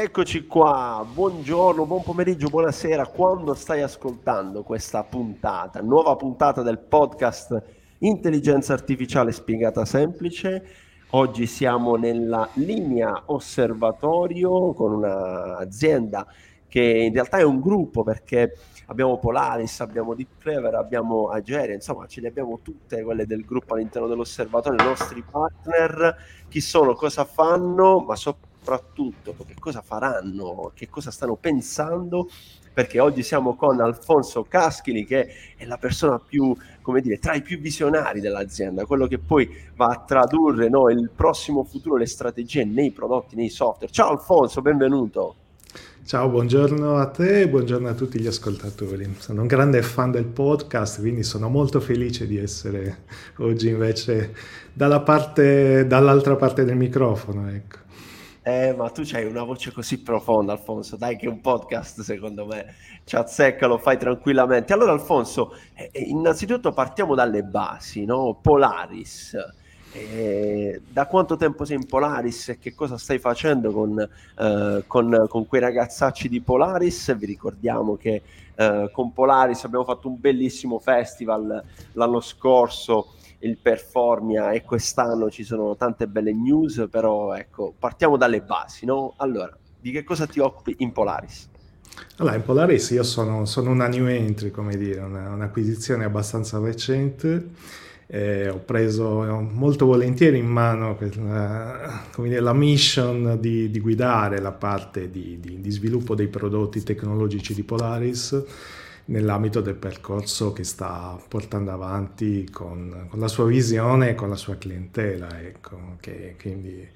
Eccoci qua, buongiorno, buon pomeriggio, buonasera, quando stai ascoltando questa puntata, nuova puntata del podcast Intelligenza Artificiale Spiegata Semplice. Oggi siamo nella linea osservatorio con un'azienda che in realtà è un gruppo perché abbiamo Polaris, abbiamo Deep Clever, abbiamo Ageria, insomma ce le abbiamo tutte quelle del gruppo all'interno dell'osservatorio, i nostri partner, chi sono, cosa fanno, ma soprattutto che cosa faranno, che cosa stanno pensando, perché oggi siamo con Alfonso Caschili che è la persona più, come dire, tra i più visionari dell'azienda, quello che poi va a tradurre no, il prossimo futuro, le strategie nei prodotti, nei software. Ciao Alfonso, benvenuto. Ciao, buongiorno a te e buongiorno a tutti gli ascoltatori. Sono un grande fan del podcast, quindi sono molto felice di essere oggi invece dalla parte, dall'altra parte del microfono. Ecco. Eh, ma tu hai una voce così profonda, Alfonso. Dai, che un podcast, secondo me, ci azzecca, lo fai tranquillamente. Allora, Alfonso, eh, innanzitutto partiamo dalle basi, no? Polaris. Eh, da quanto tempo sei in Polaris e che cosa stai facendo con, eh, con, con quei ragazzacci di Polaris? Vi ricordiamo che eh, con Polaris abbiamo fatto un bellissimo festival l'anno scorso, il Performia, e quest'anno ci sono tante belle news, però ecco, partiamo dalle basi, no? Allora, di che cosa ti occupi in Polaris? Allora, in Polaris io sono, sono una new entry, come dire, una, un'acquisizione abbastanza recente eh, ho preso molto volentieri in mano la, dire, la mission di, di, guidare la parte di, di, di, sviluppo dei prodotti tecnologici di Polaris nell'ambito del percorso che sta portando avanti con, con la sua visione e con la sua clientela. Ecco, che, quindi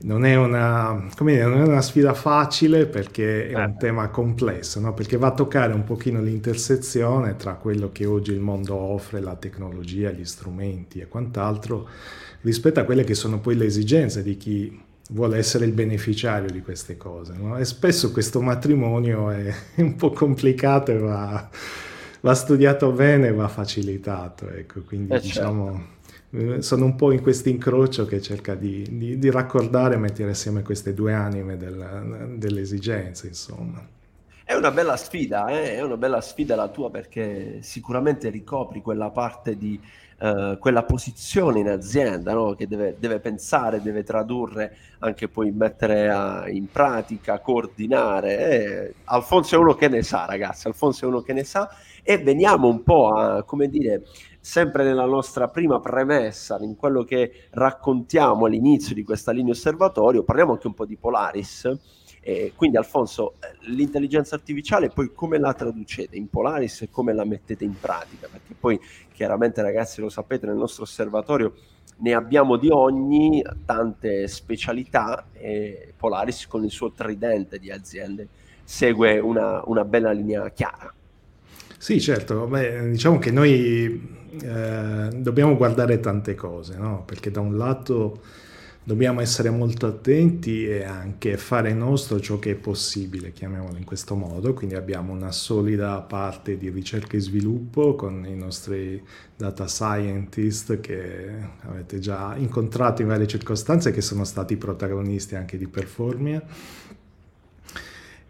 non è, una, dire, non è una, sfida facile perché è un eh. tema complesso, no? perché va a toccare un pochino l'intersezione tra quello che oggi il mondo offre, la tecnologia, gli strumenti e quant'altro, rispetto a quelle che sono poi le esigenze di chi vuole essere il beneficiario di queste cose. No? E spesso questo matrimonio è un po' complicato e va, va studiato bene, va facilitato. Ecco, quindi eh diciamo... Certo sono un po' in questo incrocio che cerca di, di, di raccordare e mettere assieme queste due anime del, delle esigenze, insomma. È una bella sfida, eh? è una bella sfida la tua perché sicuramente ricopri quella parte di uh, quella posizione in azienda no? che deve, deve, pensare, deve tradurre, anche poi mettere a, in pratica, coordinare. Eh, Alfonso è uno che ne sa, ragazzi, Alfonso è uno che ne sa e veniamo un po' a, come dire, sempre nella nostra prima premessa, in quello che raccontiamo all'inizio di questa linea osservatorio, parliamo anche un po' di Polaris. Eh, quindi Alfonso, l'intelligenza artificiale poi come la traducete in Polaris e come la mettete in pratica? Perché poi chiaramente ragazzi lo sapete nel nostro osservatorio ne abbiamo di ogni, tante specialità e Polaris con il suo tridente di aziende segue una, una bella linea chiara. Sì, certo, Beh, diciamo che noi eh, dobbiamo guardare tante cose, no? perché da un lato dobbiamo essere molto attenti e anche fare nostro ciò che è possibile, chiamiamolo in questo modo, quindi abbiamo una solida parte di ricerca e sviluppo con i nostri data scientist che avete già incontrato in varie circostanze che sono stati protagonisti anche di Performia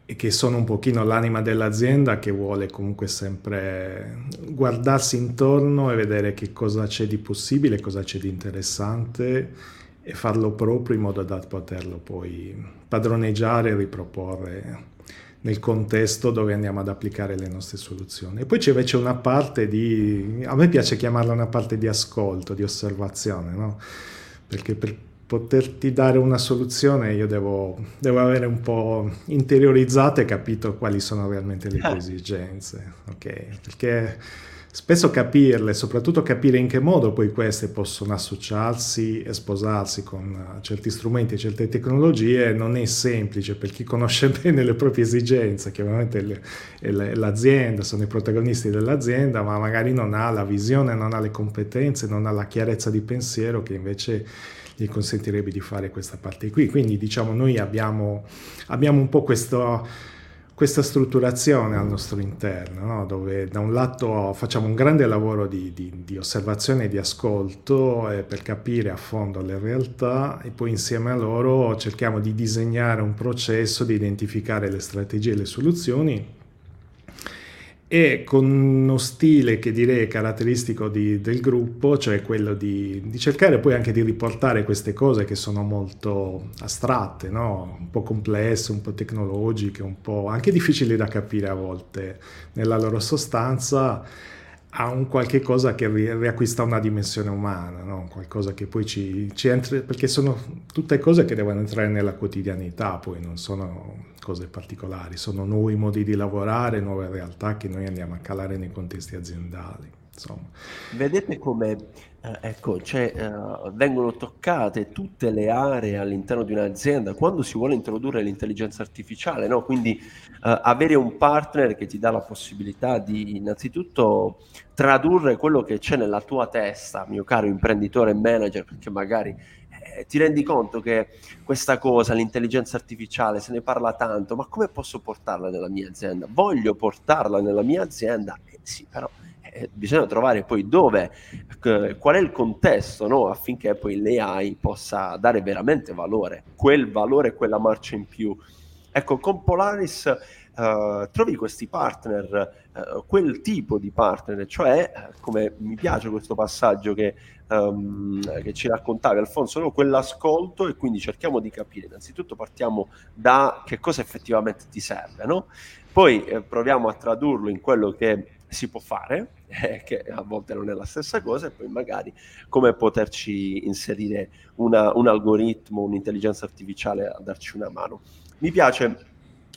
e che sono un pochino l'anima dell'azienda che vuole comunque sempre guardarsi intorno e vedere che cosa c'è di possibile, cosa c'è di interessante e farlo proprio in modo da poterlo poi padroneggiare e riproporre nel contesto dove andiamo ad applicare le nostre soluzioni. E poi c'è invece una parte di, a me piace chiamarla una parte di ascolto, di osservazione, no? Perché per poterti dare una soluzione io devo, devo, avere un po' interiorizzato e capito quali sono realmente le tue ah. esigenze, ok? Perché spesso capirle, soprattutto capire in che modo poi queste possono associarsi e sposarsi con certi strumenti e certe tecnologie non è semplice per chi conosce bene le proprie esigenze, che ovviamente l'azienda, sono i protagonisti dell'azienda, ma magari non ha la visione, non ha le competenze, non ha la chiarezza di pensiero che invece gli consentirebbe di fare questa parte qui. Quindi diciamo noi abbiamo, abbiamo un po' questo questa strutturazione al nostro interno, no? dove da un lato facciamo un grande lavoro di, di, di osservazione e di ascolto eh, per capire a fondo le realtà e poi insieme a loro cerchiamo di disegnare un processo, di identificare le strategie e le soluzioni e con uno stile che direi caratteristico di, del gruppo, cioè quello di, di, cercare poi anche di riportare queste cose che sono molto astratte, no? un po' complesse, un po' tecnologiche, un po' anche difficili da capire a volte nella loro sostanza a un qualche cosa che riacquista una dimensione umana, no? qualcosa che poi ci, ci entra, perché sono tutte cose che devono entrare nella quotidianità, poi non sono cose particolari, sono nuovi modi di lavorare, nuove realtà che noi andiamo a calare nei contesti aziendali. Insomma. Vedete come eh, ecco, cioè, eh, vengono toccate tutte le aree all'interno di un'azienda quando si vuole introdurre l'intelligenza artificiale, no? quindi eh, avere un partner che ti dà la possibilità di innanzitutto tradurre quello che c'è nella tua testa, mio caro imprenditore e manager, perché magari eh, ti rendi conto che questa cosa, l'intelligenza artificiale, se ne parla tanto, ma come posso portarla nella mia azienda? Voglio portarla nella mia azienda? Eh, sì, però eh, bisogna trovare poi dove, eh, qual è il contesto no? affinché poi l'AI possa dare veramente valore, quel valore, quella marcia in più. Ecco, con Polaris eh, trovi questi partner, eh, quel tipo di partner, cioè, come mi piace questo passaggio che, um, che ci raccontavi Alfonso, no? quell'ascolto e quindi cerchiamo di capire, innanzitutto partiamo da che cosa effettivamente ti serve, no? poi proviamo a tradurlo in quello che si può fare, eh, che a volte non è la stessa cosa, e poi magari come poterci inserire una, un algoritmo, un'intelligenza artificiale a darci una mano. Mi piace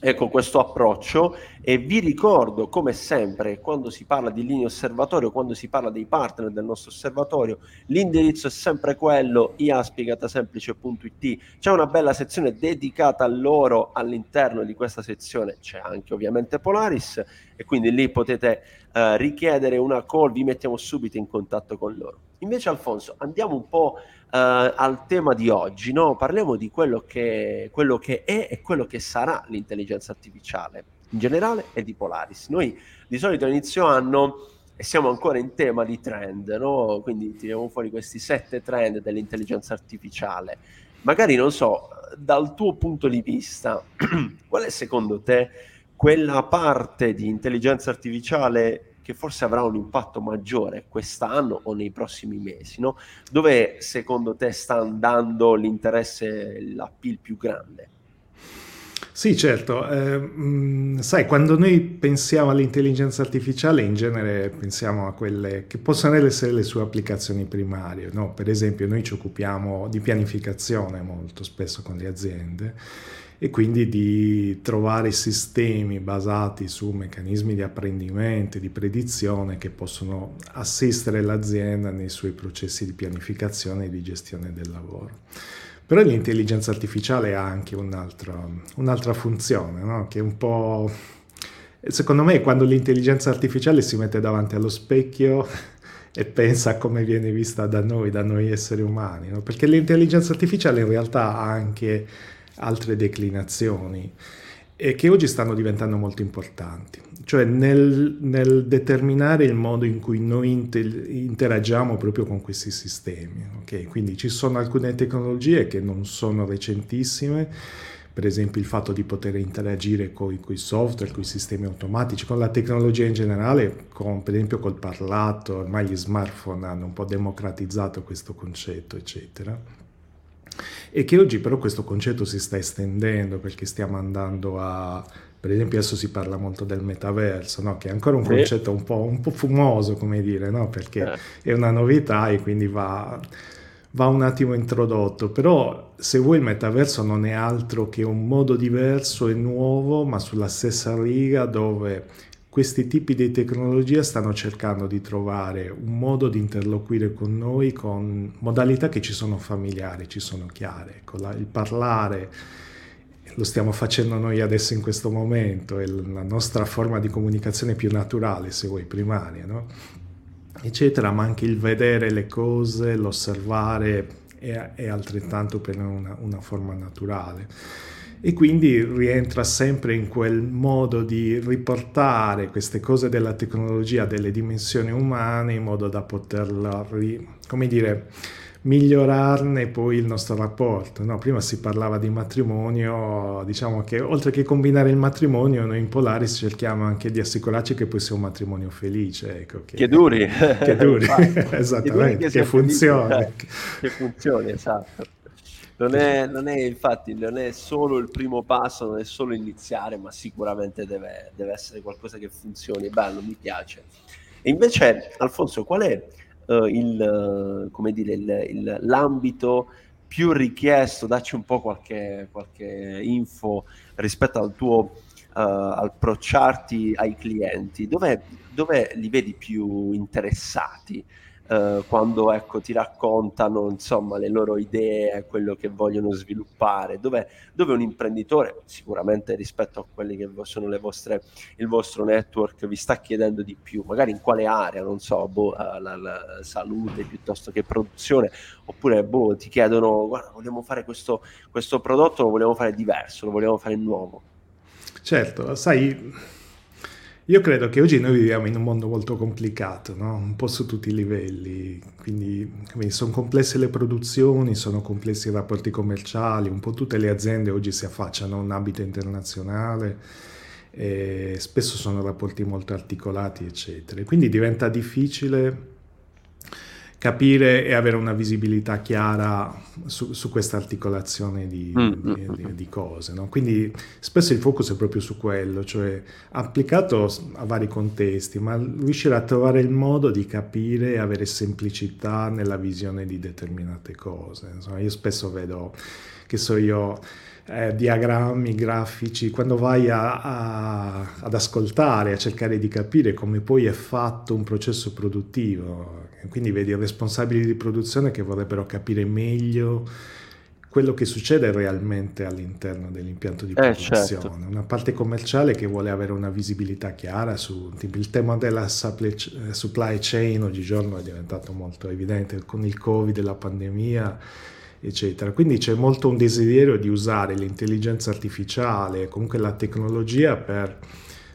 ecco questo approccio e vi ricordo come sempre quando si parla di linea osservatorio quando si parla dei partner del nostro osservatorio l'indirizzo è sempre quello iaspiegatasemplice.it c'è una bella sezione dedicata a loro all'interno di questa sezione c'è anche ovviamente Polaris e quindi lì potete uh, richiedere una call vi mettiamo subito in contatto con loro invece Alfonso andiamo un po' uh, al tema di oggi, no? parliamo di quello che, quello che è e quello che sarà l'intelligenza artificiale in generale e di Polaris. Noi di solito all'inizio anno e siamo ancora in tema di trend, no? quindi tiriamo fuori questi sette trend dell'intelligenza artificiale. Magari non so, dal tuo punto di vista, qual è secondo te quella parte di intelligenza artificiale che forse avrà un impatto maggiore quest'anno o nei prossimi mesi, no? Dove secondo te sta andando l'interesse, l'appeal più grande? Sì, certo. Eh, mh, sai, quando noi pensiamo all'intelligenza artificiale, in genere pensiamo a quelle che possono essere le sue applicazioni primarie. No? Per esempio, noi ci occupiamo di pianificazione molto spesso con le aziende e quindi di trovare sistemi basati su meccanismi di apprendimento di predizione che possono assistere l'azienda nei suoi processi di pianificazione e di gestione del lavoro. Però l'intelligenza artificiale ha anche un'altra, un'altra funzione, no? che è un po'... Secondo me quando l'intelligenza artificiale si mette davanti allo specchio e pensa a come viene vista da noi, da noi esseri umani, no? perché l'intelligenza artificiale in realtà ha anche altre declinazioni e che oggi stanno diventando molto importanti, cioè nel, nel determinare il modo in cui noi inter, interagiamo proprio con questi sistemi. Okay? Quindi ci sono alcune tecnologie che non sono recentissime, per esempio il fatto di poter interagire con i software, con i sistemi automatici, con la tecnologia in generale, con, per esempio col parlato, ormai gli smartphone hanno un po' democratizzato questo concetto, eccetera e che oggi però questo concetto si sta estendendo perché stiamo andando a, per esempio adesso si parla molto del metaverso, no? che è ancora un concetto un po', un po fumoso, come dire, no? perché eh. è una novità e quindi va, va un attimo introdotto, però se vuoi il metaverso non è altro che un modo diverso e nuovo, ma sulla stessa riga dove questi tipi di tecnologia stanno cercando di trovare un modo di interloquire con noi con modalità che ci sono familiari, ci sono chiare. Ecco, la, il parlare lo stiamo facendo noi adesso in questo momento, è la nostra forma di comunicazione più naturale, se vuoi, primaria, no? eccetera, ma anche il vedere le cose, l'osservare è, è altrettanto per una, una forma naturale. E quindi rientra sempre in quel modo di riportare queste cose della tecnologia delle dimensioni umane in modo da poterla, come dire, migliorarne poi il nostro rapporto. No? Prima si parlava di matrimonio, diciamo che oltre che combinare il matrimonio, noi in Polaris cerchiamo anche di assicurarci che poi sia un matrimonio felice. Ecco, che, che duri. Che duri, esattamente, che, che funzioni. Che funzioni, esatto. Non è, non è, infatti non è solo il primo passo, non è solo iniziare, ma sicuramente deve, deve essere qualcosa che funzioni. Bello, mi piace. E invece, Alfonso, qual è uh, il, come dire, il, il, l'ambito più richiesto? Dacci un po' qualche, qualche info rispetto al tuo uh, approcciarti ai clienti. Dove, dove li vedi più interessati? Eh, quando ecco, ti raccontano insomma, le loro idee, quello che vogliono sviluppare, dove, dove, un imprenditore, sicuramente rispetto a quelli che sono le vostre, il vostro network, vi sta chiedendo di più, magari in quale area, non so, boh, eh, la, la, salute piuttosto che produzione, oppure boh, ti chiedono, guarda, vogliamo fare questo, questo prodotto, lo vogliamo fare diverso, lo vogliamo fare nuovo. Certo, sai, io credo che oggi noi viviamo in un mondo molto complicato, no? un po' su tutti i livelli, quindi, quindi, sono complesse le produzioni, sono complessi i rapporti commerciali, un po' tutte le aziende oggi si affacciano a un ambito internazionale, spesso sono rapporti molto articolati, eccetera. Quindi diventa difficile capire e avere una visibilità chiara su, su questa articolazione di, mm, di, mm, di, mm. di cose. No? Quindi spesso il focus è proprio su quello, cioè applicato a vari contesti, ma riuscire a trovare il modo di capire e avere semplicità nella visione di determinate cose. Insomma, io spesso vedo, che so io, eh, diagrammi, grafici, quando vai a, a, ad ascoltare, a cercare di capire come poi è fatto un processo produttivo, quindi vedi responsabili di produzione che vorrebbero capire meglio quello che succede realmente all'interno dell'impianto di eh, produzione, certo. una parte commerciale che vuole avere una visibilità chiara su tipo, il tema della supply, supply chain oggigiorno è diventato molto evidente con il covid e la pandemia eccetera. Quindi c'è molto un desiderio di usare l'intelligenza artificiale, comunque la tecnologia per,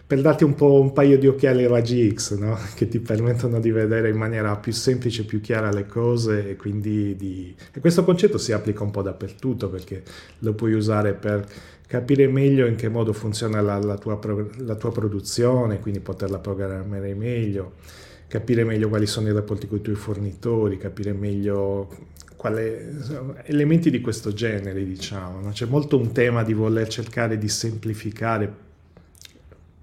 per darti un po' un paio di occhiali raggi X, no? che ti permettono di vedere in maniera più semplice, più chiara le cose e quindi di... E questo concetto si applica un po' dappertutto perché lo puoi usare per capire meglio in che modo funziona la, la, tua, la tua produzione, quindi poterla programmare meglio capire meglio quali sono i rapporti con i tuoi fornitori, capire meglio quale, elementi di questo genere, diciamo. No? C'è molto un tema di voler cercare di semplificare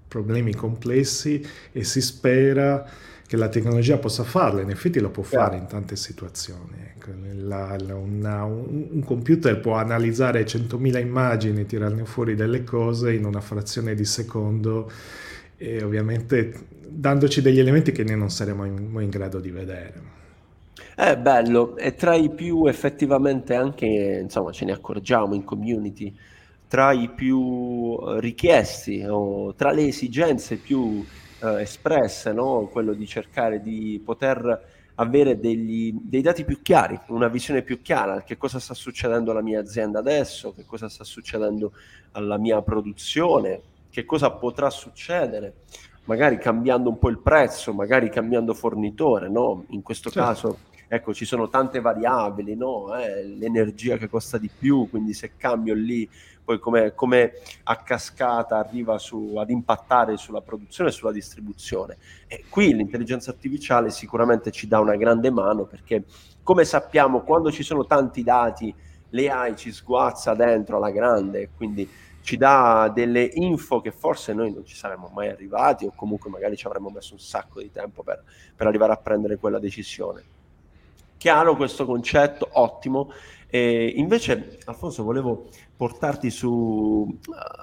problemi complessi e si spera che la tecnologia possa farlo, in effetti lo può fare in tante situazioni. Ecco, la, la, una, un, un, computer può analizzare 100.000 immagini e tirarne fuori delle cose in una frazione di secondo e ovviamente dandoci degli elementi che noi non saremo in, in grado di vedere. È bello, e tra i più effettivamente anche, insomma, ce ne accorgiamo in community, tra i più eh, richiesti o tra le esigenze più eh, espresse, no? quello di cercare di poter avere degli, dei dati più chiari, una visione più chiara, che cosa sta succedendo alla mia azienda adesso, che cosa sta succedendo alla mia produzione, che cosa potrà succedere, magari cambiando un po' il prezzo, magari cambiando fornitore, no? In questo certo. caso ecco, ci sono tante variabili, no? eh, l'energia che costa di più, quindi se cambio lì, poi come, come a cascata arriva su, ad impattare sulla produzione e sulla distribuzione. E qui l'intelligenza artificiale sicuramente ci dà una grande mano perché, come sappiamo, quando ci sono tanti dati, l'AI ci sguazza dentro alla grande, quindi ci dà delle info che forse noi non ci saremmo mai arrivati o comunque magari ci avremmo messo un sacco di tempo per, per arrivare a prendere quella decisione. Chiaro questo concetto, ottimo. E invece, Alfonso, volevo portarti su,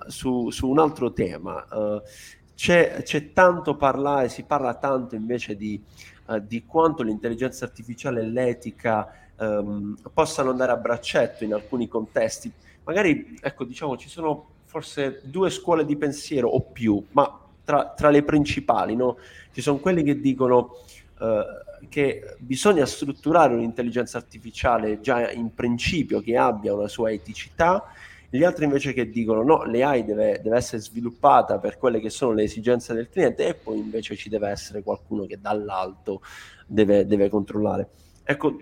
su, su un altro tema. Uh, c'è, c'è, tanto parlare, si parla tanto invece di, uh, di quanto l'intelligenza artificiale e l'etica um, possano andare a braccetto in alcuni contesti. Magari, ecco, diciamo, ci sono forse due scuole di pensiero o più, ma tra, tra le principali, no? Ci sono quelli che dicono uh, che bisogna strutturare un'intelligenza artificiale già in principio che abbia una sua eticità gli altri invece che dicono no, l'AI deve, deve essere sviluppata per quelle che sono le esigenze del cliente e poi invece ci deve essere qualcuno che dall'alto deve, deve controllare. Ecco,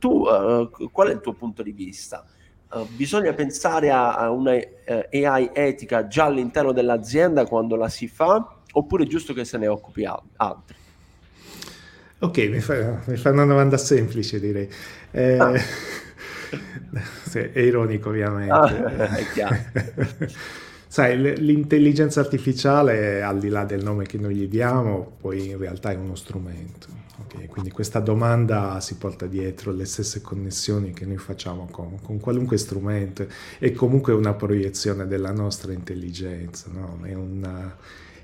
tu, uh, qual è il tuo punto di vista? Uh, bisogna pensare a, a una uh, AI etica già all'interno dell'azienda quando la si fa, oppure è giusto che se ne occupi altri? Ok, mi fa, mi fa una domanda semplice direi. Eh, ah. sì, è ironico ovviamente. Ah, è chiaro. Sai, l'intelligenza artificiale, al di là del nome che noi gli diamo, poi in realtà è uno strumento. Okay? Quindi questa domanda si porta dietro le stesse connessioni che noi facciamo con, con qualunque strumento. È comunque una proiezione della nostra intelligenza, no? è, una,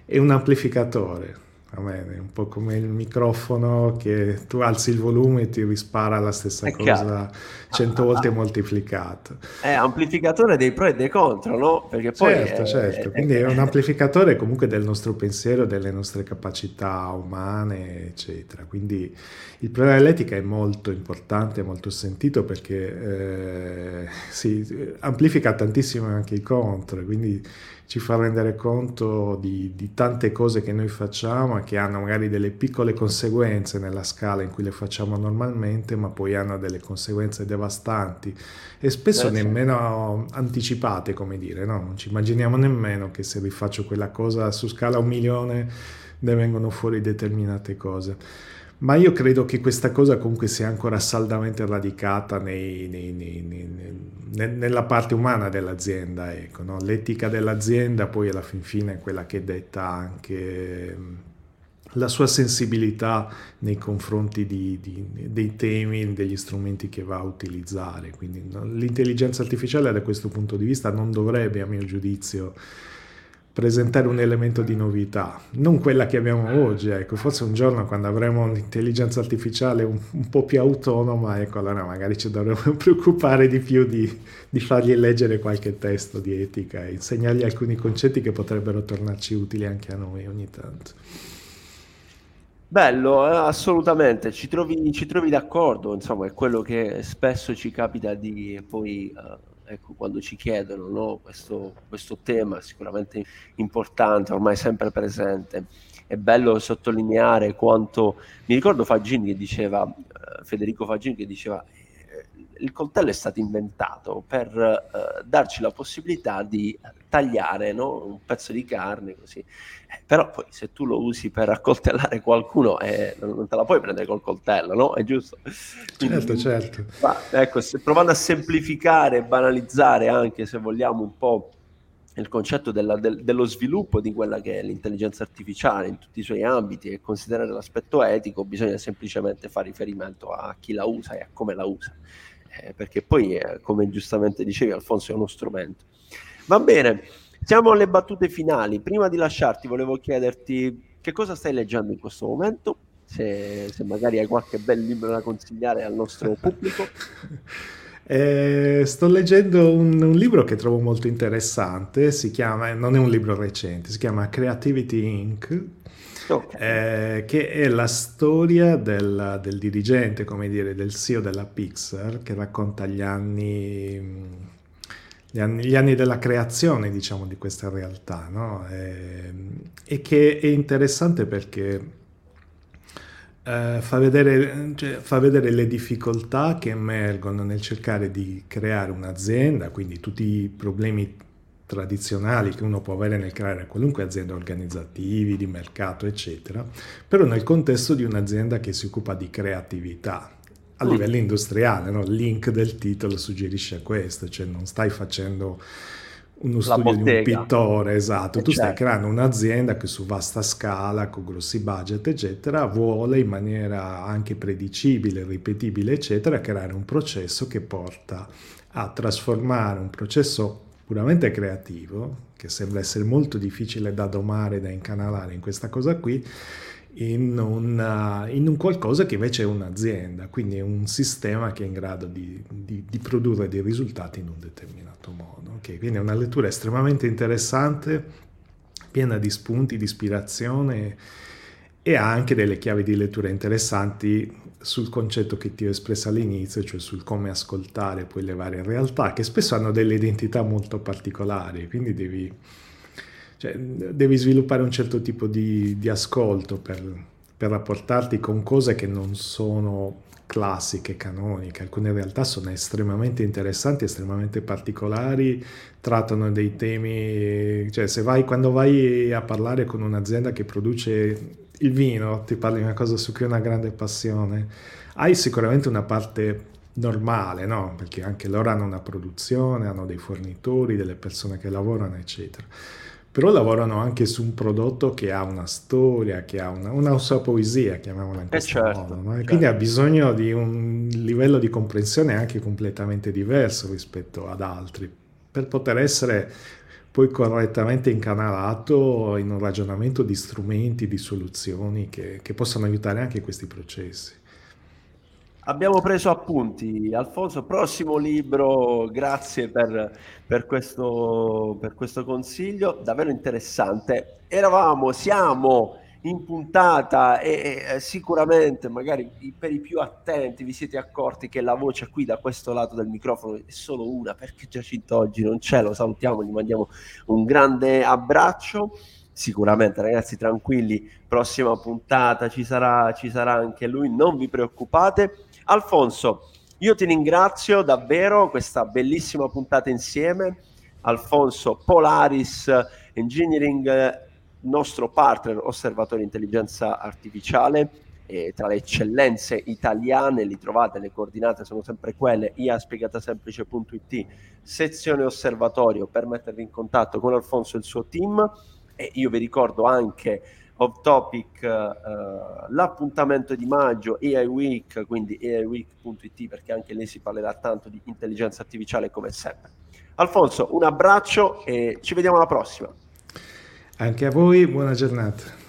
è un amplificatore a me è un po' come il microfono che tu alzi il volume e ti rispara la stessa è cosa cento volte moltiplicato. È amplificatore dei pro e dei contro, no? Perché poi certo, è, certo. È, Quindi è un amplificatore comunque del nostro pensiero, delle nostre capacità umane, eccetera. Quindi il problema dell'etica è molto importante, molto sentito perché eh, si amplifica tantissimo anche i contro, quindi ci fa rendere conto di, di, tante cose che noi facciamo e che hanno magari delle piccole conseguenze nella scala in cui le facciamo normalmente, ma poi hanno delle conseguenze devastanti e spesso Beh, nemmeno sì. anticipate, come dire, no? non ci immaginiamo nemmeno che se rifaccio quella cosa su scala un milione ne vengono fuori determinate cose. Ma io credo che questa cosa comunque sia ancora saldamente radicata nei, nei, nei, nella parte umana dell'azienda. Ecco, no? L'etica dell'azienda poi alla fin fine è quella che detta anche la sua sensibilità nei confronti di, di, dei temi, degli strumenti che va a utilizzare. Quindi no? l'intelligenza artificiale da questo punto di vista non dovrebbe, a mio giudizio, presentare un elemento di novità, non quella che abbiamo oggi, ecco, forse un giorno quando avremo un'intelligenza artificiale un, un po' più autonoma, ecco, allora magari ci dovremmo preoccupare di più di, di, fargli leggere qualche testo di etica e insegnargli alcuni concetti che potrebbero tornarci utili anche a noi ogni tanto. Bello, eh, assolutamente, ci trovi, ci trovi d'accordo, insomma, è quello che spesso ci capita di poi... Uh ecco, quando ci chiedono no? questo, questo tema sicuramente importante, ormai sempre presente. È bello sottolineare quanto mi ricordo Faggini che diceva, eh, Federico Faggini che diceva il coltello è stato inventato per uh, darci la possibilità di tagliare no? un pezzo di carne così. Eh, però poi se tu lo usi per accoltellare qualcuno eh, non te la puoi prendere col coltello, no? È giusto? Quindi, certo, certo. Ma, ecco, se, provando a semplificare e banalizzare anche se vogliamo un po' il concetto della, del, dello sviluppo di quella che è l'intelligenza artificiale in tutti i suoi ambiti e considerare l'aspetto etico, bisogna semplicemente fare riferimento a chi la usa e a come la usa eh, perché poi, eh, come giustamente dicevi Alfonso, è uno strumento. Va bene, siamo alle battute finali. Prima di lasciarti volevo chiederti che cosa stai leggendo in questo momento, se, se magari hai qualche bel libro da consigliare al nostro pubblico. Eh, sto leggendo un, un, libro che trovo molto interessante, si chiama, non è un libro recente, si chiama Creativity Inc., Okay. Eh, che è la storia del, del, dirigente, come dire, del CEO della Pixar, che racconta gli anni, gli anni, gli anni della creazione, diciamo, di questa realtà, no? eh, e che è interessante perché Uh, fa, vedere, cioè, fa, vedere, le difficoltà che emergono nel cercare di creare un'azienda, quindi tutti i problemi tradizionali che uno può avere nel creare qualunque azienda organizzativi, di mercato, eccetera, però nel contesto di un'azienda che si occupa di creatività a mm. livello industriale, no? il link del titolo suggerisce questo, cioè non stai facendo uno studio di un pittore, esatto, tu stai certo. creando un'azienda che su vasta scala, con grossi budget, eccetera, vuole in maniera anche predicibile, ripetibile, eccetera, creare un processo che porta a trasformare un processo puramente creativo, che sembra essere molto difficile da domare, da incanalare in questa cosa qui, in, una, in un qualcosa che invece è un'azienda, quindi è un sistema che è in grado di, di, di produrre dei risultati in un determinato modo. Okay? Quindi è una lettura estremamente interessante, piena di spunti, di ispirazione e ha anche delle chiavi di lettura interessanti sul concetto che ti ho espresso all'inizio, cioè sul come ascoltare poi le varie realtà, che spesso hanno delle identità molto particolari, quindi devi, cioè, devi sviluppare un certo tipo di, di ascolto per, per rapportarti con cose che non sono classiche, canoniche, alcune realtà sono estremamente interessanti, estremamente particolari, trattano dei temi, cioè se vai, quando vai a parlare con un'azienda che produce il vino, ti parli di una cosa su cui ho una grande passione, hai sicuramente una parte normale, no? Perché anche loro hanno una produzione, hanno dei fornitori, delle persone che lavorano, eccetera però lavorano anche su un prodotto che ha una storia, che ha una, una sua poesia, chiamiamola in eh, questo certo, modo, no? certo. quindi ha bisogno di un livello di comprensione anche completamente diverso rispetto ad altri, per poter essere poi correttamente incanalato in un ragionamento di strumenti, di soluzioni che, che possano aiutare anche questi processi. Abbiamo preso appunti. Alfonso, prossimo libro, grazie per, per, questo, per questo consiglio, davvero interessante. Eravamo, siamo in puntata e, e, sicuramente magari per i più attenti vi siete accorti che la voce qui da questo lato del microfono è solo una perché Giacinto oggi non c'è, lo salutiamo, gli mandiamo un grande abbraccio. Sicuramente ragazzi tranquilli, prossima puntata ci sarà, ci sarà anche lui, non vi preoccupate. Alfonso, io ti ringrazio davvero questa bellissima puntata insieme. Alfonso Polaris Engineering, nostro partner osservatorio intelligenza artificiale. Tra le eccellenze italiane li trovate, le coordinate sono sempre quelle, iaspiegatasemplice.it, sezione osservatorio per mettervi in contatto con Alfonso e il suo team e io vi ricordo anche off topic uh, l'appuntamento di maggio AI Week, quindi aiweek.it perché anche lì si parlerà tanto di intelligenza artificiale come sempre. Alfonso, un abbraccio e ci vediamo alla prossima. Anche a voi, buona giornata.